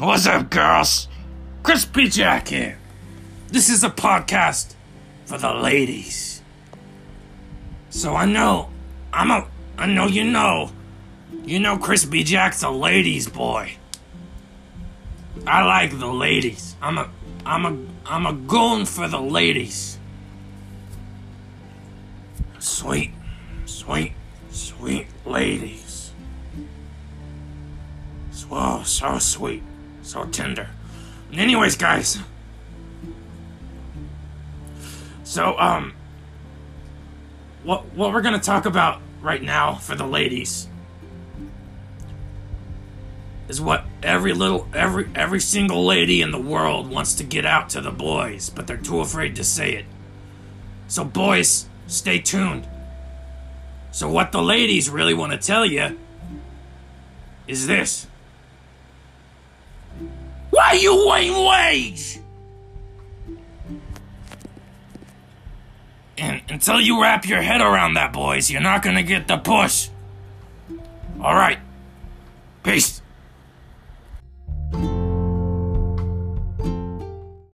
What's up, girls? Crispy Jack here. This is a podcast for the ladies. So I know, I'm a, I know you know, you know Crispy Jack's a ladies' boy. I like the ladies. I'm a, I'm a, I'm a goon for the ladies. Sweet, sweet, sweet ladies. Whoa, so sweet, so tender. Anyways, guys. So, um, what what we're gonna talk about right now for the ladies is what every little every every single lady in the world wants to get out to the boys, but they're too afraid to say it. So, boys, stay tuned. So, what the ladies really want to tell you is this. You ain't wage? And until you wrap your head around that, boys, you're not gonna get the push. All right. Peace.